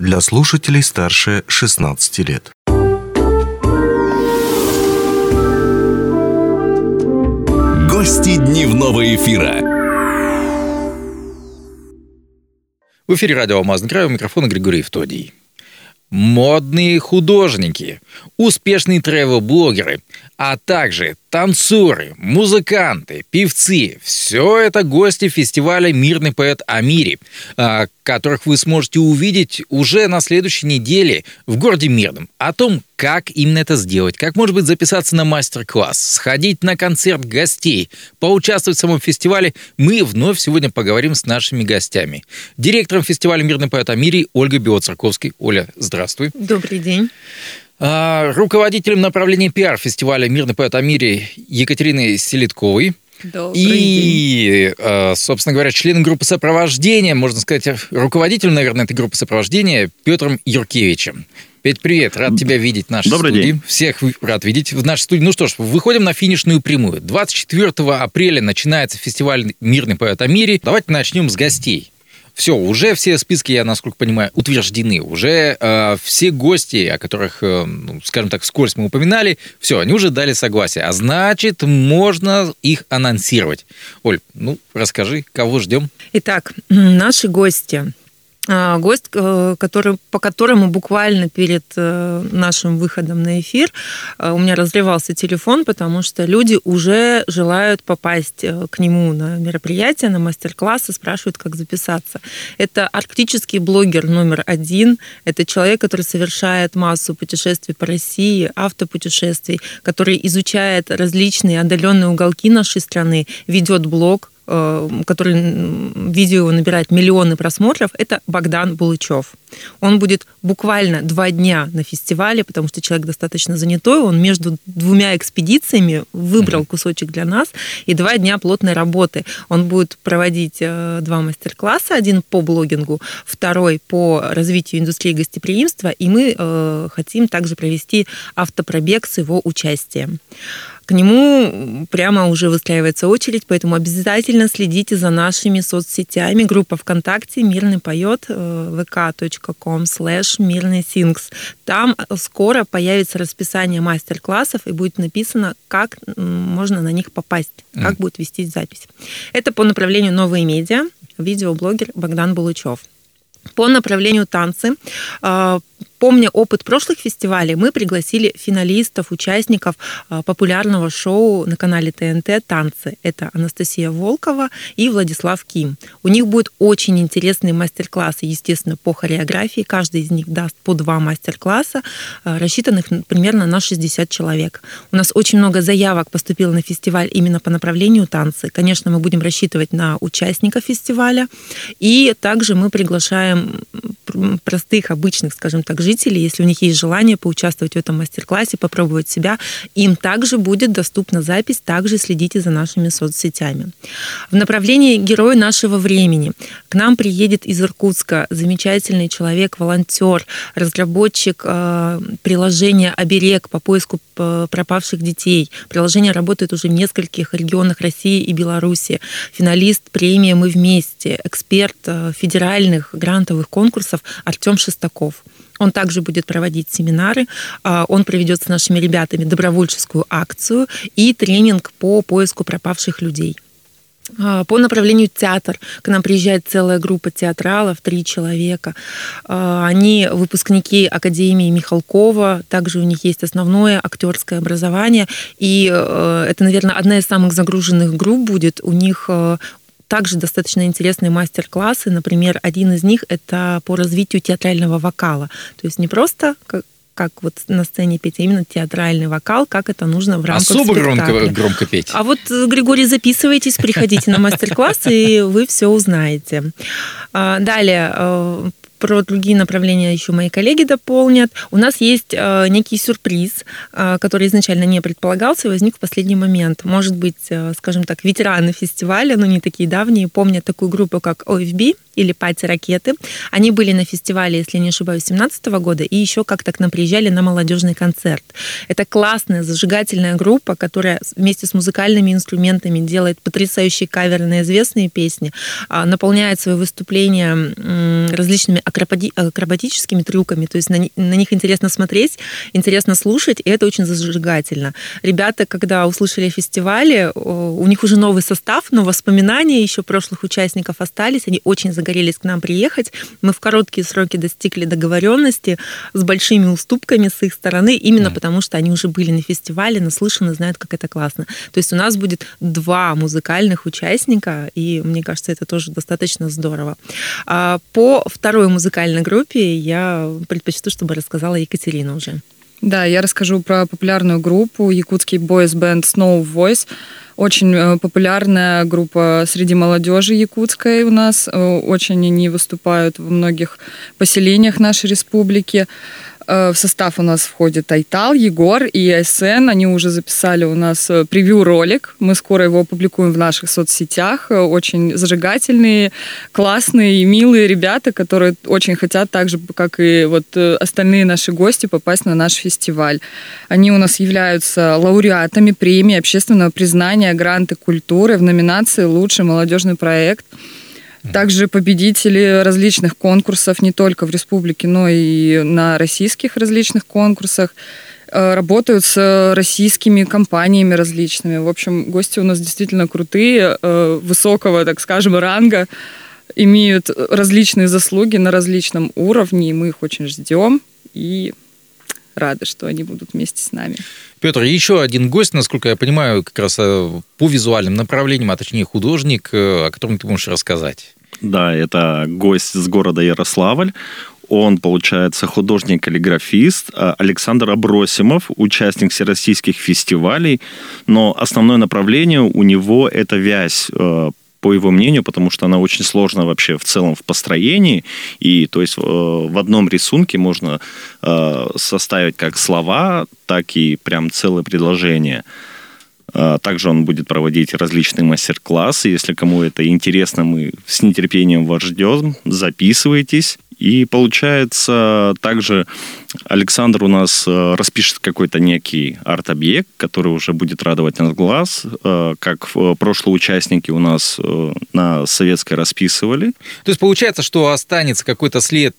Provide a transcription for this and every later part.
для слушателей старше 16 лет. Гости дневного эфира. В эфире радио «Алмазный край» у микрофона Григорий Евтодий. Модные художники, успешные тревел-блогеры, а также танцоры, музыканты, певцы – все это гости фестиваля «Мирный поэт о мире», а, которых вы сможете увидеть уже на следующей неделе в городе Мирном. О том, как именно это сделать, как, может быть, записаться на мастер-класс, сходить на концерт гостей, поучаствовать в самом фестивале, мы вновь сегодня поговорим с нашими гостями. Директором фестиваля «Мирный поэт о мире» Ольга Белоцерковский. Оля, здравствуй. Добрый день. А, руководителем направления пиар фестиваля «Мирный поэт о мире» Екатериной Селитковой. Добрый и, день. собственно говоря, членом группы сопровождения, можно сказать, руководителем, наверное, этой группы сопровождения Петром Юркевичем. Петь, привет, рад тебя видеть в нашей Добрый студии. День. Всех рад видеть в нашей студии. Ну что ж, выходим на финишную прямую. 24 апреля начинается фестиваль «Мирный поэт о мире». Давайте начнем с гостей. Все, уже все списки, я насколько понимаю, утверждены. Уже э, все гости, о которых, э, ну, скажем так, вскользь мы упоминали, все, они уже дали согласие. А значит, можно их анонсировать. Оль, ну, расскажи, кого ждем? Итак, наши гости. А, гость, э, который, по которому буквально перед э, нашим выходом на эфир э, у меня разрывался телефон, потому что люди уже желают попасть к нему на мероприятие, на мастер-классы, спрашивают, как записаться. Это арктический блогер номер один. Это человек, который совершает массу путешествий по России, автопутешествий, который изучает различные отдаленные уголки нашей страны, ведет блог, который видео набирает миллионы просмотров, это Богдан Булычев. Он будет буквально два дня на фестивале, потому что человек достаточно занятой, он между двумя экспедициями выбрал кусочек для нас, и два дня плотной работы. Он будет проводить э, два мастер-класса, один по блогингу, второй по развитию индустрии гостеприимства, и мы э, хотим также провести автопробег с его участием к нему прямо уже выстраивается очередь, поэтому обязательно следите за нашими соцсетями. Группа ВКонтакте «Мирный поет» э, vk.com slash «Мирный сингс». Там скоро появится расписание мастер-классов и будет написано, как можно на них попасть, как mm. будет вестись запись. Это по направлению «Новые медиа», видеоблогер Богдан Булычев. По направлению танцы э, Помня опыт прошлых фестивалей, мы пригласили финалистов, участников а, популярного шоу на канале ТНТ «Танцы». Это Анастасия Волкова и Владислав Ким. У них будут очень интересные мастер-классы, естественно, по хореографии. Каждый из них даст по два мастер-класса, а, рассчитанных примерно на 60 человек. У нас очень много заявок поступило на фестиваль именно по направлению танцы. Конечно, мы будем рассчитывать на участников фестиваля. И также мы приглашаем простых, обычных, скажем так, жителей, если у них есть желание поучаствовать в этом мастер-классе, попробовать себя, им также будет доступна запись, также следите за нашими соцсетями. В направлении героя нашего времени к нам приедет из Иркутска замечательный человек, волонтер, разработчик э, приложения «Оберег» по поиску э, пропавших детей. Приложение работает уже в нескольких регионах России и Беларуси. Финалист премии «Мы вместе», эксперт э, федеральных грантовых конкурсов Артем Шестаков. Он также будет проводить семинары, а, он проведет с нашими ребятами добровольческую акцию и тренинг по поиску пропавших людей. А, по направлению театр к нам приезжает целая группа театралов, три человека. А, они выпускники Академии Михалкова, также у них есть основное актерское образование. И э, это, наверное, одна из самых загруженных групп будет. У них э, также достаточно интересные мастер-классы. Например, один из них это по развитию театрального вокала. То есть не просто как как вот на сцене петь, а именно театральный вокал, как это нужно в рамках Особо спектакля. громко, громко петь. А вот, э, Григорий, записывайтесь, приходите на мастер-класс, и вы все узнаете. А, далее, э, про другие направления еще мои коллеги дополнят. У нас есть э, некий сюрприз, э, который изначально не предполагался и возник в последний момент. Может быть, э, скажем так, ветераны фестиваля, но не такие давние, помнят такую группу, как OFB или Пати Ракеты. Они были на фестивале, если не ошибаюсь, 2017 года, и еще как-то к нам приезжали на молодежный концерт. Это классная, зажигательная группа, которая вместе с музыкальными инструментами делает потрясающие каверы на известные песни, наполняет свои выступления различными акробатическими трюками, то есть на, на них интересно смотреть, интересно слушать, и это очень зажигательно. Ребята, когда услышали о фестивале, у них уже новый состав, но воспоминания еще прошлых участников остались, они очень загорелись к нам приехать. Мы в короткие сроки достигли договоренности с большими уступками с их стороны, именно mm. потому что они уже были на фестивале, наслышаны, знают, как это классно. То есть у нас будет два музыкальных участника, и мне кажется, это тоже достаточно здорово. А по второй музыкальной группе я предпочту, чтобы рассказала Екатерина уже. Да, я расскажу про популярную группу якутский бойс бенд Snow Voice. Очень э, популярная группа среди молодежи якутской у нас. Э, очень они выступают во многих поселениях нашей республики. Э, в состав у нас входит Айтал, Егор и АСН. Они уже записали у нас э, превью-ролик. Мы скоро его опубликуем в наших соцсетях. Э, очень зажигательные, классные и милые ребята, которые очень хотят так же, как и вот остальные наши гости, попасть на наш фестиваль. Они у нас являются лауреатами премии общественного признания «Гранты культуры» в номинации «Лучший молодежный проект». Также победители различных конкурсов не только в республике, но и на российских различных конкурсах э, работают с российскими компаниями различными. В общем, гости у нас действительно крутые, э, высокого, так скажем, ранга, имеют различные заслуги на различном уровне, и мы их очень ждем и рады, что они будут вместе с нами. Петр, еще один гость, насколько я понимаю, как раз э, по визуальным направлениям, а точнее художник, э, о котором ты можешь рассказать. Да, это гость с города Ярославль. Он, получается, художник-каллиграфист э, Александр Абросимов, участник всероссийских фестивалей, но основное направление у него это вязь по его мнению, потому что она очень сложна вообще в целом в построении. И то есть э, в одном рисунке можно э, составить как слова, так и прям целое предложение. Э, также он будет проводить различные мастер-классы. Если кому это интересно, мы с нетерпением вас ждем. Записывайтесь. И получается, также Александр у нас э, распишет какой-то некий арт-объект, который уже будет радовать нас глаз, э, как прошлые участники у нас э, на советской расписывали. То есть получается, что останется какой-то след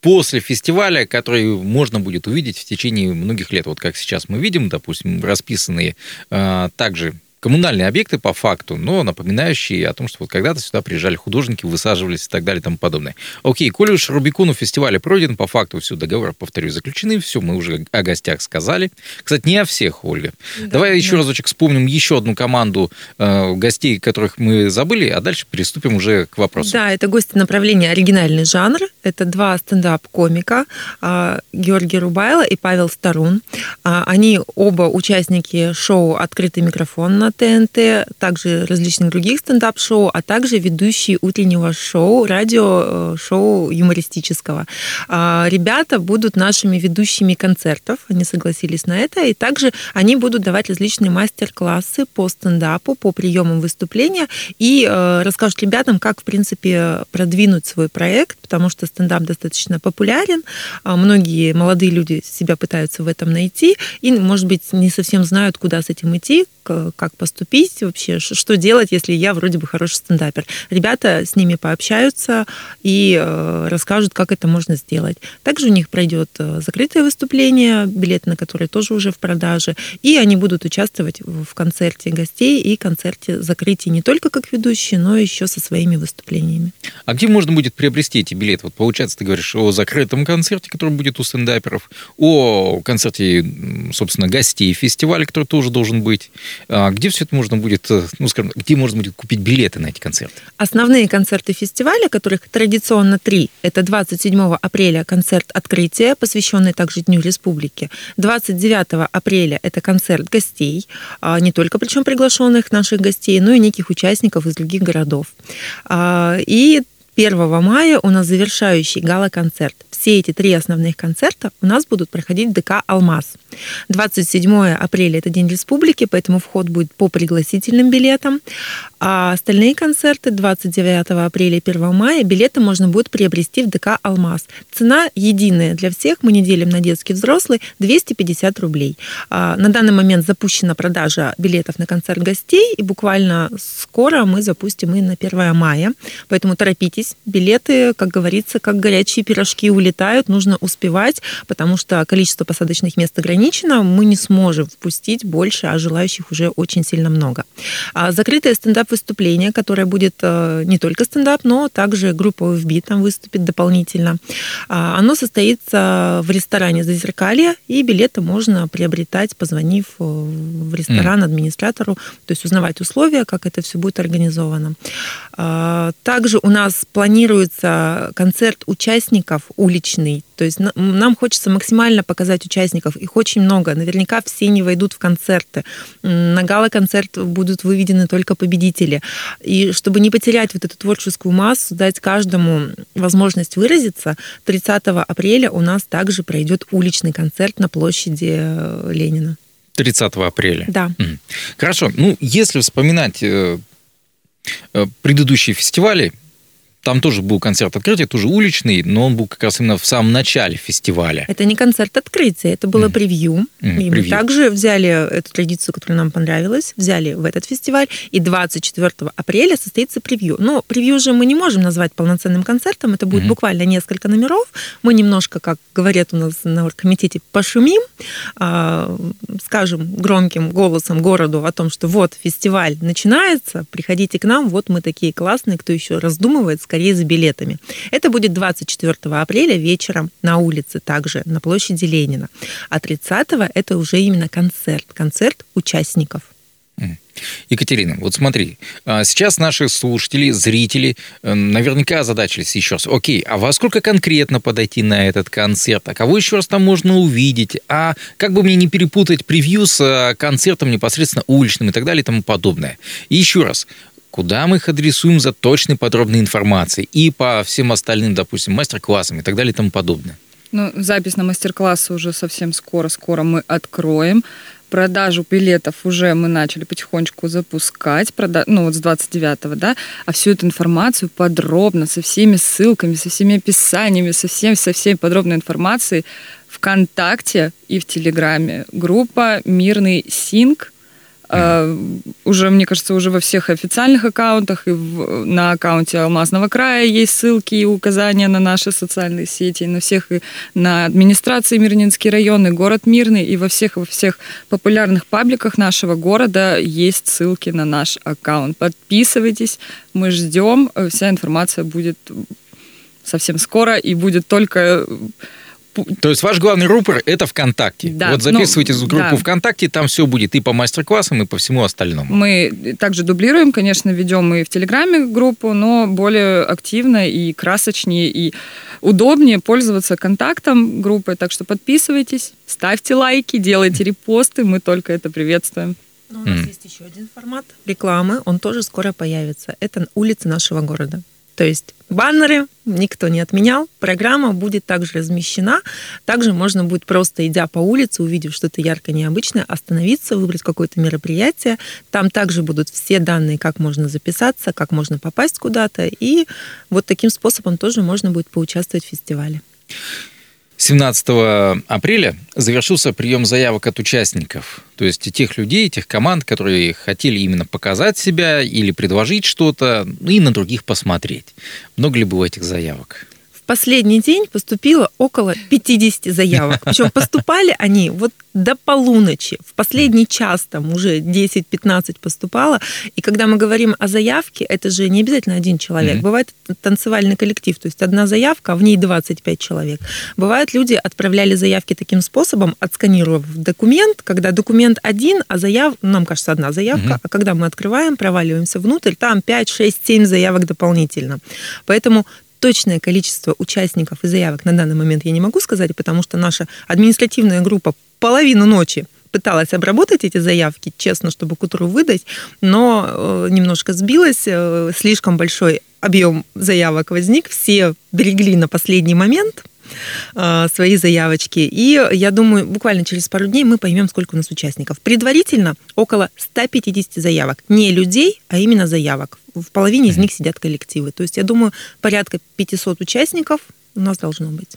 после фестиваля, который можно будет увидеть в течение многих лет. Вот как сейчас мы видим, допустим, расписанные также коммунальные объекты по факту, но напоминающие о том, что вот когда-то сюда приезжали художники, высаживались и так далее и тому подобное. Окей, коли уж Рубикону фестиваля пройден, по факту все, договоры, повторю, заключены, все, мы уже о гостях сказали. Кстати, не о всех, Ольга. Да, Давай да. еще разочек вспомним еще одну команду э, гостей, которых мы забыли, а дальше приступим уже к вопросу. Да, это гости направления оригинальный жанр. Это два стендап-комика, э, Георгий Рубайло и Павел Старун. Э, они оба участники шоу «Открытый микрофон» на ТНТ, также различных других стендап-шоу, а также ведущие утреннего шоу, радио-шоу э, юмористического. А, ребята будут нашими ведущими концертов, они согласились на это, и также они будут давать различные мастер-классы по стендапу, по приемам выступления и э, расскажут ребятам, как, в принципе, продвинуть свой проект, потому что стендап достаточно популярен, а многие молодые люди себя пытаются в этом найти и, может быть, не совсем знают, куда с этим идти, как поступить вообще, что делать, если я вроде бы хороший стендапер. Ребята с ними пообщаются и э, расскажут, как это можно сделать. Также у них пройдет э, закрытое выступление, билеты на которые тоже уже в продаже, и они будут участвовать в концерте гостей и концерте закрытия не только как ведущие, но еще со своими выступлениями. А где можно будет приобрести эти билеты? Вот получается, ты говоришь о закрытом концерте, который будет у стендаперов, о концерте, собственно, гостей фестиваля, который тоже должен быть. А где все это можно будет, э, ну, скажем, где можно будет купить билеты на эти концерты? Основные концерты фестиваля, которых традиционно три, это 27 апреля концерт открытия, посвященный также Дню Республики. 29 апреля это концерт гостей, а, не только причем приглашенных наших гостей, но и неких участников из других городов. А, и 1 мая у нас завершающий гала-концерт. Все эти три основных концерта у нас будут проходить в ДК «Алмаз». 27 апреля – это День Республики, поэтому вход будет по пригласительным билетам. А остальные концерты 29 апреля и 1 мая билеты можно будет приобрести в ДК «Алмаз». Цена единая для всех, мы не делим на детский взрослый, 250 рублей. А на данный момент запущена продажа билетов на концерт гостей, и буквально скоро мы запустим и на 1 мая. Поэтому торопитесь, здесь билеты, как говорится, как горячие пирожки улетают, нужно успевать, потому что количество посадочных мест ограничено, мы не сможем впустить больше, а желающих уже очень сильно много. А закрытое стендап-выступление, которое будет э, не только стендап, но также группа OFB там выступит дополнительно. А, оно состоится в ресторане «Зазеркалье», и билеты можно приобретать, позвонив э, в ресторан администратору, то есть узнавать условия, как это все будет организовано. А, также у нас планируется концерт участников уличный, то есть нам хочется максимально показать участников, их очень много, наверняка все не войдут в концерты. На гала-концерт будут выведены только победители. И чтобы не потерять вот эту творческую массу, дать каждому возможность выразиться, 30 апреля у нас также пройдет уличный концерт на площади э, Ленина. 30 апреля. Да. Хорошо. Ну, если вспоминать э, э, предыдущие фестивали, там тоже был концерт открытия, тоже уличный, но он был как раз именно в самом начале фестиваля. Это не концерт открытия, это было mm. превью. Mm, и превью. мы также взяли эту традицию, которая нам понравилась, взяли в этот фестиваль, и 24 апреля состоится превью. Но превью же мы не можем назвать полноценным концертом, это будет mm. буквально несколько номеров. Мы немножко, как говорят у нас на оргкомитете, пошумим, а, скажем громким голосом городу о том, что вот фестиваль начинается, приходите к нам, вот мы такие классные, кто еще раздумывает, скорее за билетами. Это будет 24 апреля вечером на улице, также на площади Ленина. А 30 это уже именно концерт, концерт участников. Екатерина, вот смотри, а, сейчас наши слушатели, зрители э, наверняка озадачились еще раз. Окей, а во сколько конкретно подойти на этот концерт? А кого еще раз там можно увидеть? А как бы мне не перепутать превью с э, концертом непосредственно уличным и так далее и тому подобное? И еще раз, куда мы их адресуем за точной подробной информацией и по всем остальным, допустим, мастер-классам и так далее и тому подобное. Ну, запись на мастер-классы уже совсем скоро-скоро мы откроем. Продажу билетов уже мы начали потихонечку запускать, прода... ну вот с 29-го, да, а всю эту информацию подробно, со всеми ссылками, со всеми описаниями, со всем, со всей подробной информацией ВКонтакте и в Телеграме. Группа «Мирный Синк», Uh, уже, мне кажется, уже во всех официальных аккаунтах и в, на аккаунте Алмазного края есть ссылки и указания на наши социальные сети, на всех и на администрации Мирнинский район и город Мирный, и во всех во всех популярных пабликах нашего города есть ссылки на наш аккаунт. Подписывайтесь, мы ждем, вся информация будет совсем скоро и будет только то есть ваш главный рупор – это ВКонтакте. Да, вот записывайтесь ну, в группу да. ВКонтакте, там все будет и по мастер-классам, и по всему остальному. Мы также дублируем, конечно, ведем и в Телеграме группу, но более активно и красочнее, и удобнее пользоваться контактом группы. Так что подписывайтесь, ставьте лайки, делайте репосты, мы только это приветствуем. Но у нас mm. есть еще один формат рекламы, он тоже скоро появится. Это улицы нашего города. То есть баннеры никто не отменял, программа будет также размещена. Также можно будет просто, идя по улице, увидев что-то ярко необычное, остановиться, выбрать какое-то мероприятие. Там также будут все данные, как можно записаться, как можно попасть куда-то. И вот таким способом тоже можно будет поучаствовать в фестивале. 17 апреля завершился прием заявок от участников, то есть тех людей, тех команд, которые хотели именно показать себя или предложить что-то, и на других посмотреть. Много ли было этих заявок? Последний день поступило около 50 заявок. Причем поступали они вот до полуночи. В последний час там уже 10-15 поступало. И когда мы говорим о заявке, это же не обязательно один человек. Mm-hmm. Бывает танцевальный коллектив, то есть одна заявка, а в ней 25 человек. Бывает, люди отправляли заявки таким способом, отсканировав документ, когда документ один, а заяв... нам кажется, одна заявка, mm-hmm. а когда мы открываем, проваливаемся внутрь, там 5, 6, 7 заявок дополнительно. Поэтому точное количество участников и заявок на данный момент я не могу сказать, потому что наша административная группа половину ночи пыталась обработать эти заявки, честно, чтобы к утру выдать, но э, немножко сбилась, э, слишком большой объем заявок возник, все берегли на последний момент, свои заявочки. И я думаю, буквально через пару дней мы поймем, сколько у нас участников. Предварительно около 150 заявок. Не людей, а именно заявок. В половине из них сидят коллективы. То есть, я думаю, порядка 500 участников у нас должно быть.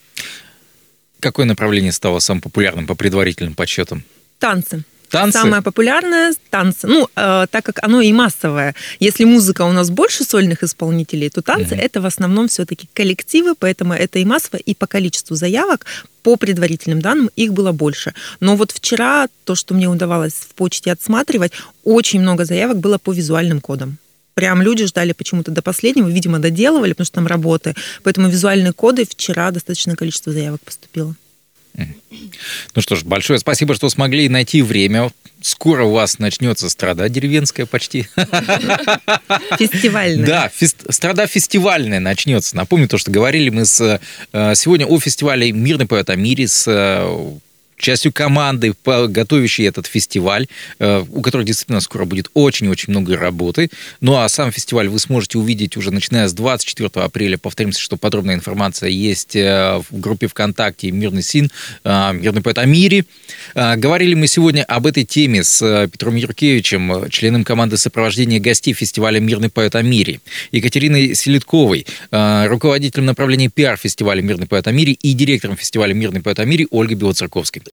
Какое направление стало самым популярным по предварительным подсчетам? Танцы. Танцы? Самое популярное – танцы. Ну, э, так как оно и массовое. Если музыка у нас больше сольных исполнителей, то танцы mm-hmm. – это в основном все-таки коллективы, поэтому это и массово, и по количеству заявок, по предварительным данным, их было больше. Но вот вчера то, что мне удавалось в почте отсматривать, очень много заявок было по визуальным кодам. Прям люди ждали почему-то до последнего, видимо, доделывали, потому что там работы. Поэтому визуальные коды вчера достаточное количество заявок поступило. Ну что ж, большое спасибо, что смогли найти время. Скоро у вас начнется страда деревенская почти. Фестивальная. Да, фест, страда фестивальная начнется. Напомню то, что говорили мы с, э, сегодня о фестивале «Мирный поэт о мире» с э, частью команды, готовящей этот фестиваль, э, у которой действительно скоро будет очень-очень много работы. Ну а сам фестиваль вы сможете увидеть уже начиная с 24 апреля. Повторимся, что подробная информация есть э, в группе ВКонтакте «Мирный СИН», э, «Мирный поэт о мире». Говорили мы сегодня об этой теме с Петром Юркевичем, членом команды сопровождения гостей фестиваля «Мирный поэт о мире», Екатериной Селитковой, руководителем направления пиар фестиваля «Мирный поэт о мире» и директором фестиваля «Мирный поэт о мире» Ольгой Белоцерковской.